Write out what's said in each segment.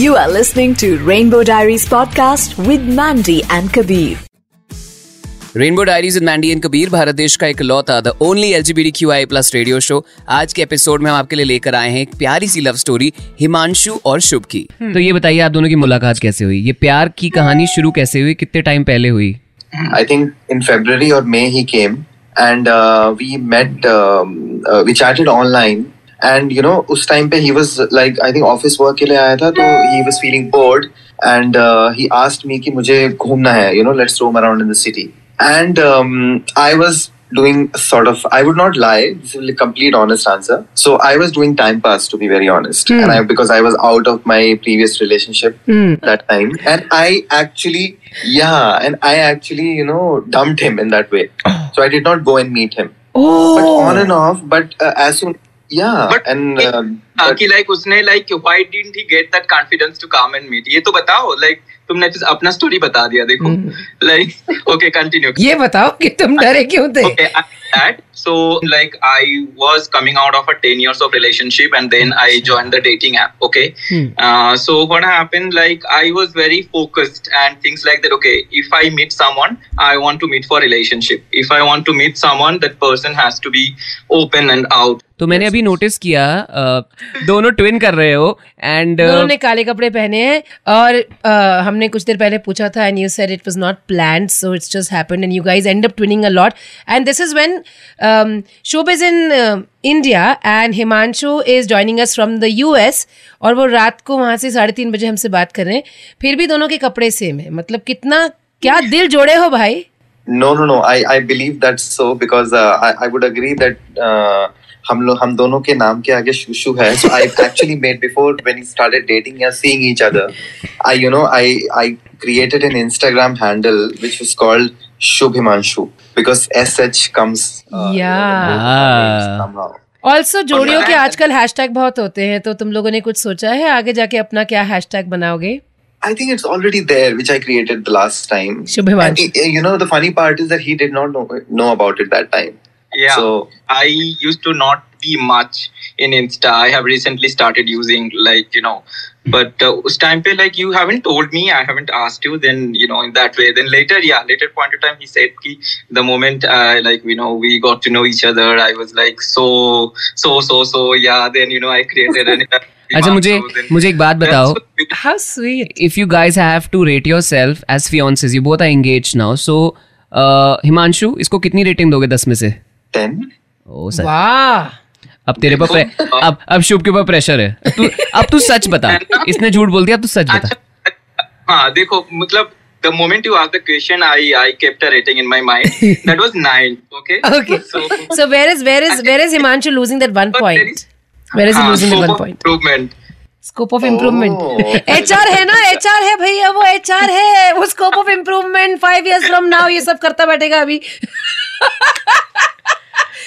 You are listening to Rainbow Diaries podcast with Mandy and Kabir. Rainbow diaries with Mandy and Kabir Bharat देश का एक लौता the only L G Q I plus radio show आज के episode में हम आपके लिए लेकर आए हैं एक प्यारी सी लव स्टोरी हिमांशु और शुभ की तो ये बताइए आप दोनों की मुलाकात कैसे हुई ये प्यार की कहानी शुरू कैसे हुई कितने टाइम पहले हुई I think in February or May he came and uh, we met. Um, uh, we chatted online and you know उस time पे he was like I think office work के लिए आया था तो he was feeling bored and uh, he asked me कि मुझे घूमना है you know let's roam around in the city and um, I was doing sort of I would not lie this is a complete honest answer so I was doing time pass to be very honest and I because I was out of my previous relationship that time and I actually yeah and I actually you know dumped him in that way so I did not go and meet him but on and off but uh, as soon yeah But and um, कि like उसने like why didn't he get that confidence to come and meet ये तो बताओ like तुमने तो अपना story बता दिया देखो लाइक ओके कंटिन्यू ये बताओ कि तुम डरे क्यों थे okay that so like i was coming out of a 10 years of relationship and then i joined the dating app okay hmm. uh, so what happened like i was very focused and things like that okay if i meet someone i want to meet for relationship if i want to meet someone that person has to be open and out तो मैंने अभी notice किया दोनों twin कर रहे हो and दोनों ने काले कपड़े पहने हैं और अ, हमने कुछ देर पहले पूछा था and you said it was not planned so it's just happened and you guys end up twinning a lot and this is when Shubh is in India and Himanshu is joining us from the US और वो रात को वहाँ से साढ़े तीन बजे हमसे बात कर रहे हैं। फिर भी दोनों के कपड़े सेम है। मतलब कितना क्या दिल जोड़े हो भाई? No no no I I believe that's so because would agree that uh, हम लोग हम दोनों के नाम के आगे शुशु है so I actually made before when he started dating या seeing each other I you know I I created an Instagram handle which was called Shubh Himanshu because S H comes या ऑल्सो जोड़ियों के आजकल hashtag बहुत होते हैं तो तुम लोगों ने कुछ सोचा है आगे जाके अपना क्या हैशटैग बनाओगे I think it's already there, which I created the last time. Shubhavan. You know, the funny part is that he did not know, know about it that time. Yeah So I used to not be much in Insta. I have recently started using like you know, but uh, us time pe like you haven't told me, I haven't asked you. Then you know in that way. Then later, yeah, later point of time he said ki the moment uh, like you know we got to know each other, I was like so so so so yeah. Then you know I created an. अच्छा मुझे मुझे एक बात बताओ how sweet if you guys have to rate yourself as fiancés you both are engaged now so uh, Himanshu इसको कितनी rating दोगे दस में से then ओ सर वाह अब तेरे पर अब अब शुभ के ऊपर प्रेशर है तू अब तू सच बता इसने झूठ बोल दिया तू सच बता अच्छा हाँ देखो मतलब the moment you asked the question I I kept a rating in my mind that was nine okay Okay. so So where is where is where is Himanshu losing that one point? is- Where is he हाँ, losing the one point? improvement Scope of improvement. Oh. HR है ना HR है भैया वो HR है वो scope of improvement five years from now ये सब करता बैठेगा अभी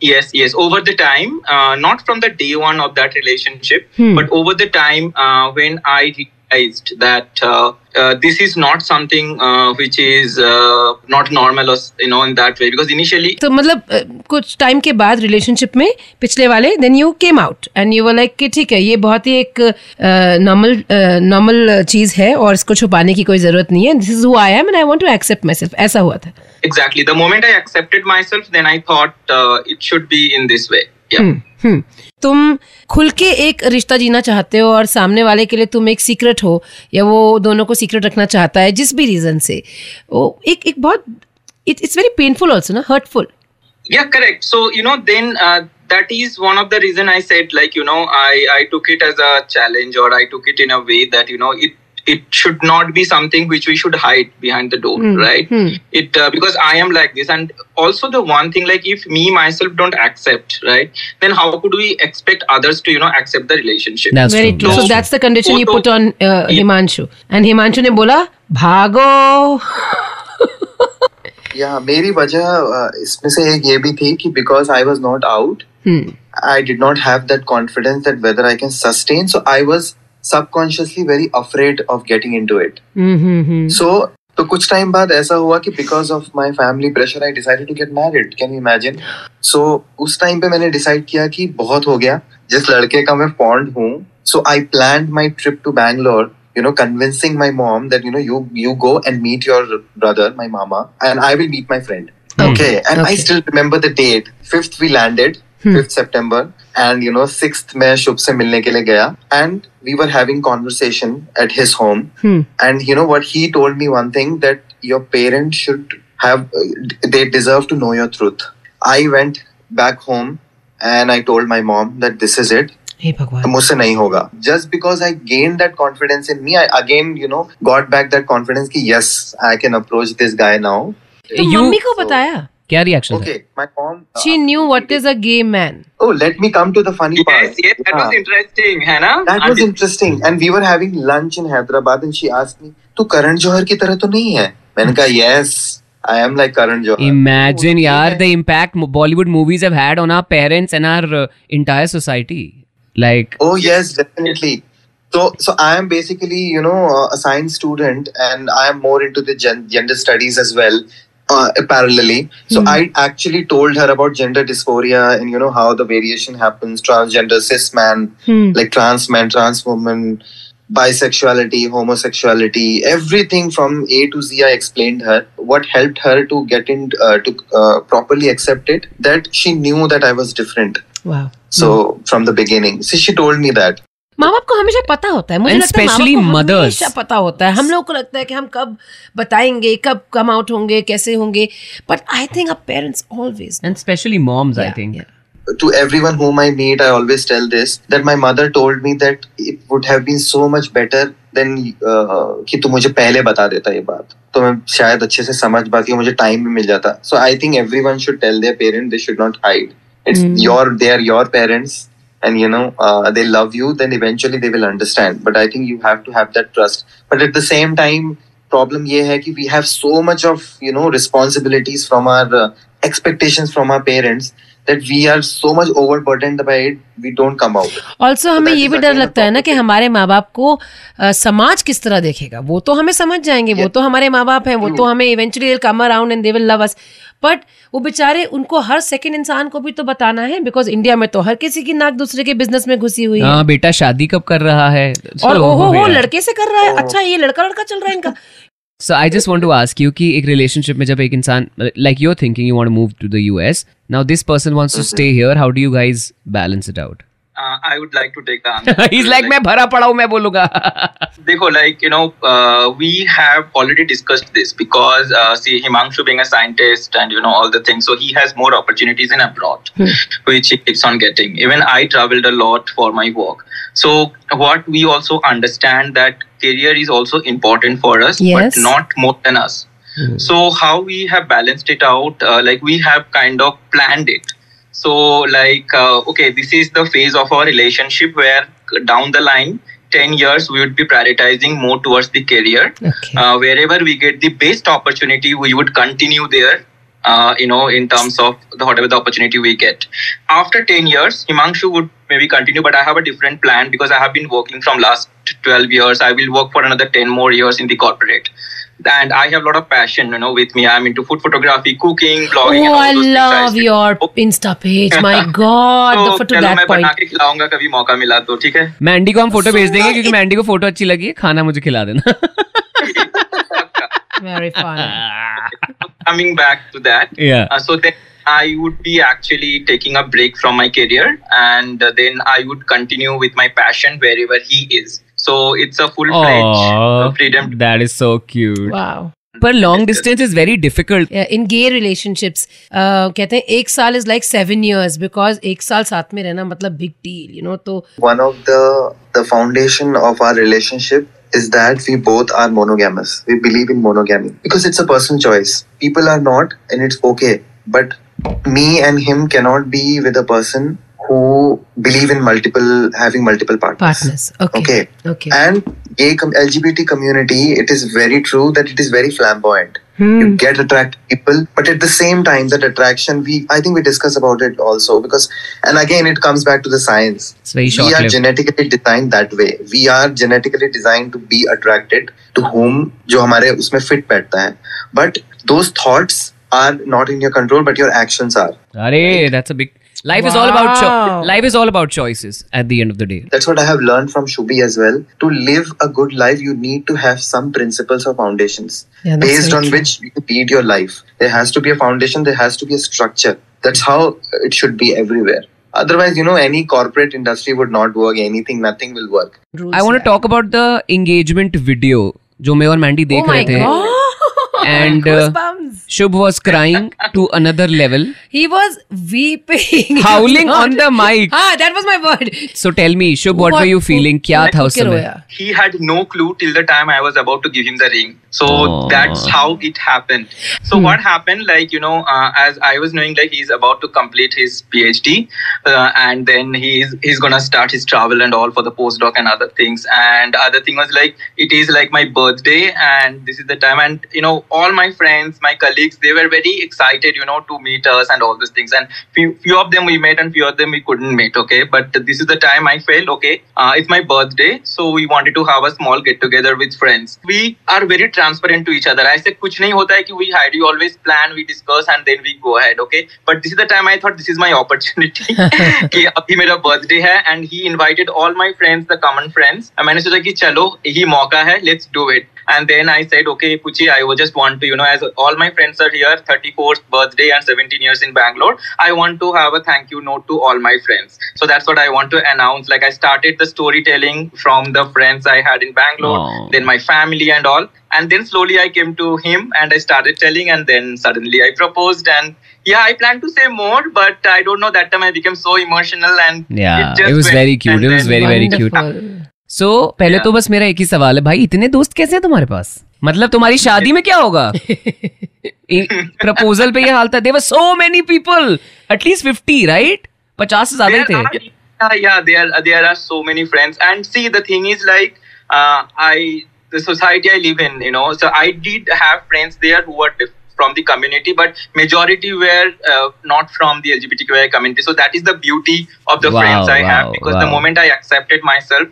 yes yes over the time uh, not from the day one of that relationship hmm. but over the time uh, when I realized that uh, uh, this is not something uh, which is uh, not normal or you know in that way because initially तो मतलब uh, कुछ time के बाद relationship में पिछले वाले then you came out and you were like कि ठीक है ये बहुत ही एक नॉर्मल नॉर्मल चीज़ है और इसको छुपाने की कोई ज़रूरत नहीं है this is who I am and I want to accept myself ऐसा हुआ था exactly. The moment i accepted myself then i thought uh, it should be in this way. Yeah. Hmm. Hmm. तुम खुल के एक रिश्ता जीना चाहते हो और सामने वाले के लिए तुम एक सीक्रेट हो या वो दोनों को सीक्रेट रखना चाहता है जिस भी रीजन से। वो एक एक बहुत it it's very painful also ना? हर्टफुल या correct so you know then that is one of the reason I said like you know I I took it as a challenge और I took it in a way that you know it it should not be something which we should hide behind the door right it uh, because i am like this and also the one thing like if me myself don't accept right then how could we expect others to you know accept the relationship That's very true. True so So, that's the condition वो you तो- put on Himanshu and Himanshu ने बोला भागो या मेरी वजह uh, इसमें से एक ये भी थी कि because I was not out Hmm. I did not have that confidence that whether I can sustain. So I subconsciously very afraid of getting into it. Mm-hmm. So तो कुछ टाइम बाद ऐसा हुआ कि because of my family pressure I decided to get married can you imagine so उस time पे मैंने decide किया कि बहुत हो गया जिस लड़के का मैं फॉन्ड हूँ so I plan my trip to Bangalore you know convincing my mom that you know you you go and meet your brother my mama and i will meet my friend okay okay. and okay. i still remember the date 5th we landed 5th September and you know 6th मैं शुभ से मिलने के लिए गया and we were having conversation at his home Hmm. and you know what he told me one thing that your parents should have they deserve to know your truth I went back home and I told my mom that this is it हे मुझसे नहीं होगा just because I gained that confidence in me I again you know got back that confidence कि yes I can approach this guy now तो You- mummy को बताया क्या reaction था okay my mom uh, she knew what is a gay man oh let me come to the funny part Yes, yes, that Yeah. was interesting, है ना? That was And- interesting. And we were having lunch in Hyderabad and she asked me, तू करण जौहर की तरह तो नहीं है मैंने कहा yes I am like Karan Johar. Imagine, तो yaar, the impact Bollywood movies have had on our parents and our uh, entire society. Like, Oh yes, definitely. So, so I am basically, you know, uh, a science student, and I am more into the gen- gender studies as well, uh, parallelly. So I actually told her about gender dysphoria and you know how the variation happens: transgender, cis man, Hmm. like trans man, trans woman, bisexuality, homosexuality, everything from A to Z. I explained her what helped her to get in uh, to uh, properly accept it. That she knew that I was different. wow So from the beginning, so she told me that. माँ बाप को हमेशा पता होता है। मुझे And लगता है माँ especially बाप को mothers. हमेशा पता होता है। हम लोग को लगता है कि हम कब बताएँगे कब कम आउट होंगे कैसे होंगे। But I think a parents always and especially moms, I think. to everyone whom I meet, I always tell this that my mother told me that it would have been so much better than uh, कि तू मुझे पहले बता देता ये बात। तो मैं शायद अच्छे से समझ पाती मुझे टाइम भी मिल जाता। So I think everyone should tell their parent they should not hide it's your they are your parents and you know uh, they love you then eventually they will understand but i think you have to have that trust but at the same time problem ये है कि we have so much of you know responsibilities from our uh, expectations from our parents that we are so much overburdened by it we don't come out also हमें that ये भी डर लगता है ना कि. हमारे माँ बाप को अ, समाज किस तरह देखेगा वो तो हमें समझ जाएँगे वो Yeah. तो हमारे माँ बाप हैं वो तो हमें eventually come around and they will love us but वो बेचारे उनको हर सेकंड इंसान को भी तो बताना है बिकॉज़ इंडिया में तो हर किसी की नाक दूसरे के बिज़नेस में घुसी हुई है हाँ बेटा शादी कब कर रहा है और ओहो हो लड़के से कर रहा है अच्छा ये लड़का लड़का चल रहा है इनका So I just want to ask you कि एक relationship में जब एक इंसान like you're thinking you want to move to the US now this person wants to Mm-hmm. stay here how do you guys balance it out Uh, I would like to take the answer. he's like मैं भरा पड़ा हूँ मैं बोलूँगा Dekho, like you know, uh, we have already discussed this because uh, see Himanshu being a scientist and you know all the things, so he has more opportunities in abroad, which he keeps on getting. Even I traveled a lot for my work. So what we also understand that career is also important for us, Yes. but not more than us. So how we have balanced it out, uh, like we have kind of planned it. so like uh, okay, this is the phase of our relationship where down the line. 10 years we would be prioritizing more towards the career Okay. uh, wherever we get the best opportunity we would continue there uh, you know in terms of the whatever the opportunity we get after 10 years himanshu would maybe continue but i have a different plan because i have been working from last 12 years i will work for another 10 more years in the corporate and i have a lot of passion you know with me i'm into food photography cooking blogging and Oh, all I those things love still- your Insta page. My God, तो the, to चलो that मैं बना point. के खिलाऊंगा कभी मौका मिला तो ठीक है मैंडी को हम फोटो भेज देंगे So, क्योंकि it- मैंडी को फोटो अच्छी लगी है खाना मुझे खिला देना Very fun. coming back to that yeah Uh, so then I would be actually taking a break from my career and uh, then I would continue with my passion wherever he is. So it's a full fledged oh freedom. that is so cute Wow. पर long distance is very difficult in gay relationships uh, कहते हैं एक साल is like seven years because एक साल साथ में रहना मतलब बिग डील यू नो तो one of the the foundation of our relationship is that we both are monogamous we believe in monogamy because it's a personal choice people are not and it's okay but me and him cannot be with a person who believe in multiple having multiple partners partners okay okay okay and gay com- lgbt community it is very true that it is very flamboyant You get attracted to people, but at the same time, that attraction, we I think we discuss about it also because, and again, it comes back to the science. It's very we are short-lived. genetically designed that way. We are genetically designed to be attracted to whom जो हमारे उसमें fit बैठता है. But those thoughts are not in your control, but your actions are. Arey, that's a big. Life is all about Wow. cho- life is all about choices at the end of the day. That's what I have learned from Shubhi as well. To live a good life, you need to have some principles or foundations Yeah, that's based very on true. which you lead your life. There has to be a foundation, there has to be a structure. That's how it should be everywhere. Otherwise, you know, any corporate industry would not work, anything, nothing will work. Rules I want to है. talk about the engagement video जो मैं और Mandy Oh देख my रहे थे god. and uh, Goosebumps. Shubh was crying to another level, He was weeping. howling on the mic. Ah, that was my word. So tell me, Shubh, what, What- were you feeling? क्या था उस क्या समय? रोया? he had no clue till the time I was about to give him the ring. So Oh. that's how it happened. So what happened, like you know, uh, as I was knowing, like he's about to complete his PhD, uh, and then he's he's gonna start his travel and all for the postdoc and other things. And other thing was like it is like my birthday, and this is the time, and you know, all my friends, my colleagues, they were very excited, you know, to meet us and all those things. And few few of them we met, and few of them we couldn't meet. Okay, but this is the time I felt okay. Uh, it's my birthday, so we wanted to have a small get together with friends. We are very transparent to each other. I said कुछ नहीं होता है कि we hide. We always plan, we discuss, and then we go ahead. Okay, but this is the time I thought this is my opportunity कि अभी मेरा birthday है and he invited all my friends, the common friends. और मैंने सोचा कि चलो यही मौका है, let's do it. And then I said, okay, Puchi, I would just want to, you know, as all my friends are here, 34th birthday and 17 years in Bangalore, I want to have a thank you note to all my friends. So that's what I want to announce. Like I started the storytelling from the friends I had in Bangalore, Wow. then my family and all. And then slowly I came to him and I started telling, and then suddenly I proposed. And yeah, I plan to say more, but I don't know. That time I became so emotional, and Yeah, it, just it was went. very cute. And It was then- very, very cute. सो पहले Yeah. तो बस मेरा एक ही सवाल है भाई इतने दोस्त कैसे हैं तुम्हारे पास मतलब तुम्हारी शादी में क्या होगा प्रपोजल पे ये हाल था there were so many people at least fifty right पचास से ज़्यादा ही थे yeah, yeah, there there are so many friends. And see, the thing is like, uh, I the society I live in, you know, so I did have friends there who were diff- from the community, but majority were uh, not from the LGBTQI community. So that is the beauty of the Wow, friends I wow, have because wow, the moment I accepted myself.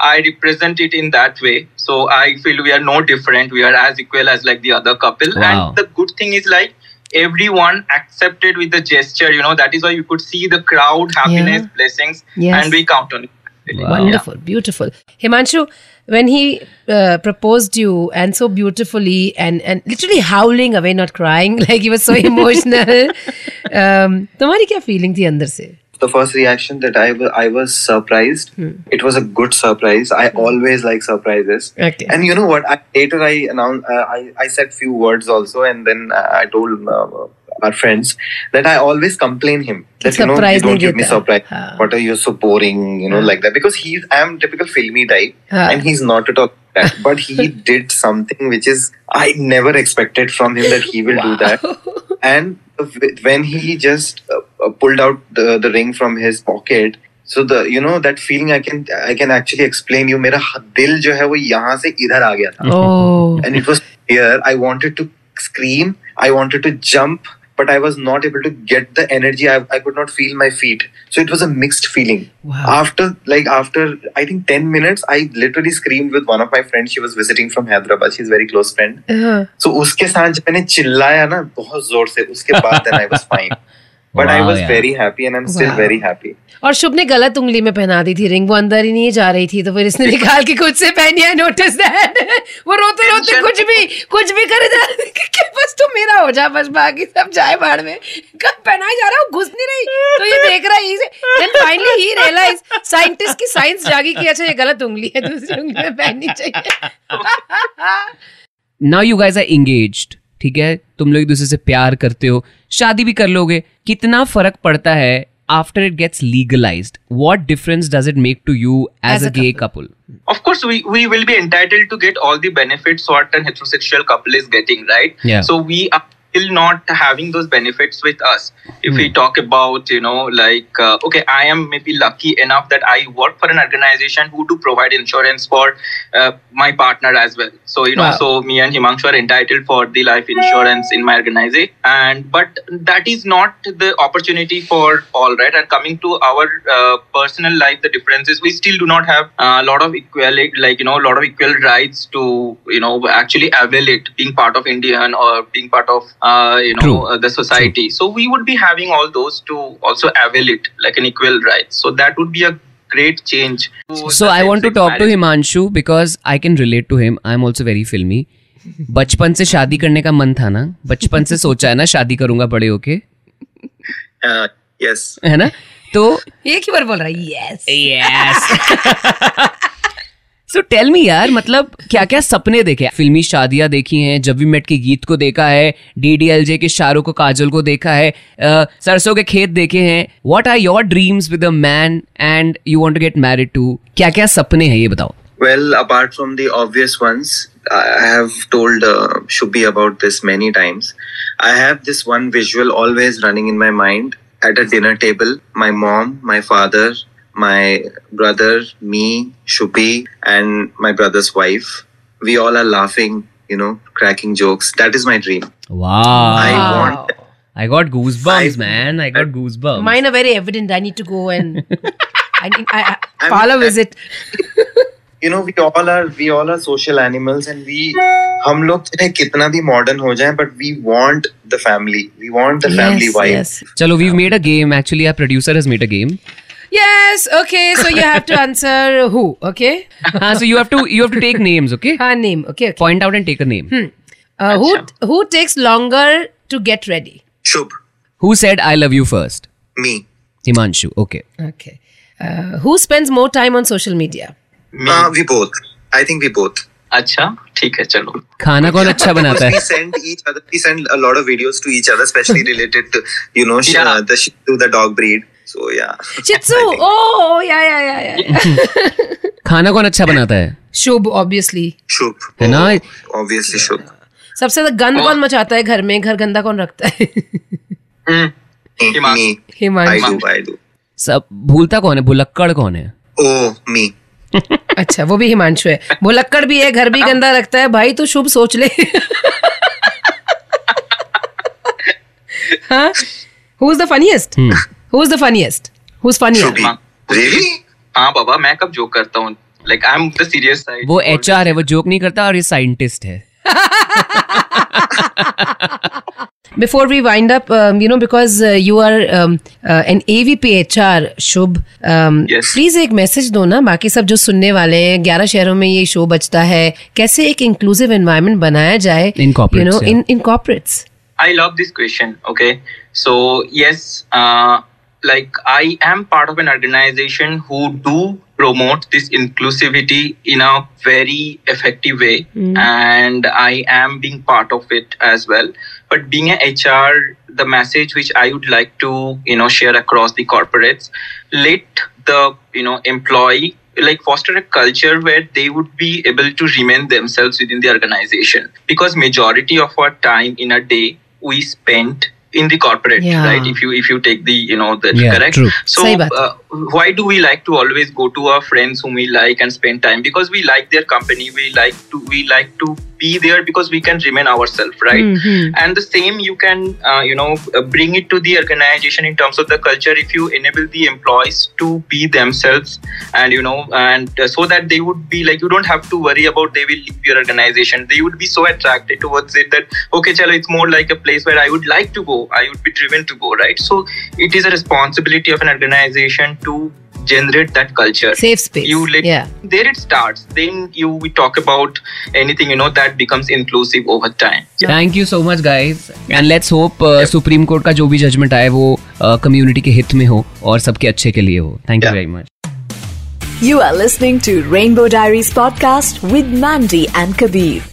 I represent it in that way, so I feel we are no different. We are as equal as like the other couple. Wow. And the good thing is like everyone accepted with the gesture. You know that is why you could see the crowd, happiness, blessings, Yes. and we count on it. Wow. Wonderful, beautiful. Himanshu, when he uh, proposed you and so beautifully and and literally howling away, not crying, like he was so emotional. um, तुम्हारी क्या feeling थी अंदर से? the first reaction that I, w- I was surprised. Hmm. It was a good surprise. I always like surprises. Okay. And you know what? I, later I announced, uh, I, I said few words also, and then uh, I told uh, our friends that I always complain him that surprise you know you don't give me surprise. Haan. What are you so boring? You know, like that because he's I'm typical filmy type, and he's not at all. That, but he did something which is I never expected from him that he will wow. do that and w- when he just uh, uh, pulled out the, the ring from his pocket so the you know that feeling i can i can actually explain you मेरा ह- दिल जो है वो यहाँ से इधर आ गया था Oh. and it was here i wanted to scream i wanted to jump but i was not able to get the energy i, I could not feel my feet so it was a mixed feeling Wow. after like after i think 10 minutes i literally screamed with one of my friends she was visiting from hyderabad she's a very close friend Uh, so उसके साथ जब मैंने चिल्लाया ना बहुत जोर से उसके बाद then I was fine but I Wow, was yeah. very happy and I'm still Wow. very happy. और शुभ ने गलत उंगली में पहना दी थी रिंग वो अंदर ही नहीं जा रही थी तो फिर इसने निकाल के खुद से पहनी है नोटिस दैट वो रोते रोते कुछ भी कुछ भी करे जा रही बस तू मेरा हो जा बस बाकी सब जाए बाढ़ में। कब पहनाई जा रहा है घुस नहीं रही। तो ये देख रहा है then finally he realize scientist की साइंस जागी कि अच्छा ये गलत उंगली है दूसरी उंगली में पहननी चाहिए। Now you guys are engaged ठीक है? तुम लोग एक दूसरे से प्यार करते हो। शादी भी कर लोगे कितना फ़र्क पड़ता है after it gets legalized what difference does it make to you as, As a, a gay couple Of course, we, we will be entitled to get all the benefits what a heterosexual couple is getting, right? Yeah. So we are still not having those benefits with us. If we talk about, you know, like, uh, okay, I am maybe lucky enough that I work for an organization who do provide insurance for uh, my partner as well. So, you know, Wow. so me and Himanshu are entitled for the life insurance in my organization. And, but that is not the opportunity for all, right? And coming to our uh, personal life, the difference is we still do not have a lot of equality, like, you know, a lot of equal rights to, you know, actually avail it, being part of Indian or being part of, uh, you know, True. uh, the society. True. So we would be having all those to also avail it like an equal right. So that would be a great change. So I want to talk to. Himanshu because I can relate to him. I'm also very filmy. बचपन से शादी करने का मन था ना बचपन से सोचा है ना शादी करूँगा बड़े होके Uh, yes. है ना तो एक ही बार बोल रहा है yes yes so tell me यार मतलब क्या क्या सपने देखे फिल्मी शादियाँ देखी हैं जब भी मेट के गीत को देखा है डीडीएलजे के शाहरुख को काजल को देखा है सरसों के खेत देखे हैं what are your dreams with a man and you want to get married to क्या क्या सपने हैं ये बताओ Well, apart from the obvious ones, I have told uh, Shubhi about this many times. I have this one visual always running in my mind at a dinner table. My mom, my father, my brother, me, Shubhi, and my brother's wife. We all are laughing, you know, cracking jokes. That is my dream. वाह I want I got goosebumps, I- man. I got goosebumps. Mine are very evident. I need to go and I need I, I, I'm- parlor visit. you know we all are we all are social animals and we हम लोग चाहे कितना भी modern हो जाए but we want the family we want the family yes, vibe yes. चलो we've made a game. Actually, our producer has made a game. Yes. Okay. So you have to answer who. Okay. हाँ, so you have to you have to take names, okay? Her name. Okay. Okay. Point out and take a name. Uh, who who takes longer to get ready? Shubh Who said I love you first? me Himanshu. Okay. Okay. Uh, who spends more time on social media? Me. uh, we both I think we both अच्छा ठीक है चलो खाना कौन अच्छा बनाता we है send each other we send a lot of videos to each other especially related to you know sh- Yeah. uh, the sh- to the dog breed I think- Oh, yeah, yeah, yeah, yeah. yeah. खाना कौन अच्छा बनाता है? Shubh, obviously. Shubh है ना? Oh, obviously Shubh सबसे ज़्यादा गंद कौन मचाता है घर में? घर गंदा कौन रखता है? हिमांशु do सब भूलता कौन है? भुलक्कड़ कौन है? Oh me. अच्छा वो भी हिमांशु है। भुलक्कड़ भी है घर भी गंदा रखता है। भाई तो शुभ सोच ले। हाँ who is the funniest who is the funniest who is Shubhi really हाँ बाबा मैं कब जोक करता हूँ like I am the serious side वो एच है वो जोक नहीं करता और ये साइंटिस्ट है Before we wind up, um, you know, because uh, you are um, uh, an AVP HR, Shubh, um, Yes. please एक मैसेज दो ना बाकी सब जो सुनने वाले हैं ग्यारह शहरों में ये शो बचता है कैसे एक इंक्लूसिव एनवायरनमेंट बनाया जाए In corporates, you know, yeah. in in corporates. I love this question. Okay. So, yes, like I am part of an organization who do promote this inclusivity in a very effective way. Mm. And I am being part of it as well. But being an HR, the message which I would like to, you know, share across the corporates, let the, you know, employee like foster a culture where they would be able to remain themselves within the organization because majority of our time in a day we spent in the corporate Yeah. right if you if you take the you know the Yeah, correct true. so uh, why do we like to always go to our friends whom we like and spend time? Because we like their company we like to we like to be there because we can remain ourselves right? Mhm. and the same you can uh, you know uh, bring it to the organization in terms of the culture. If you enable the employees to be themselves and you know and uh, so that they would be like you don't have to worry about they will leave your organization. They would be so attracted towards it that okay chalo it's more like a place where i would like to go. I would be driven to go right? So it is a responsibility of an organization to generate that culture. Safe space you let, yeah. There it starts. Then you we talk about anything you know that becomes inclusive over time. Yeah. thank you so much guys. And let's hope uh, yep. supreme court ka jo bhi judgment aaye wo uh, community ke hit mein ho aur sabke acche ke liye ho. Thank yeah. you very much. You are listening to rainbow diaries podcast with mandy and kabir.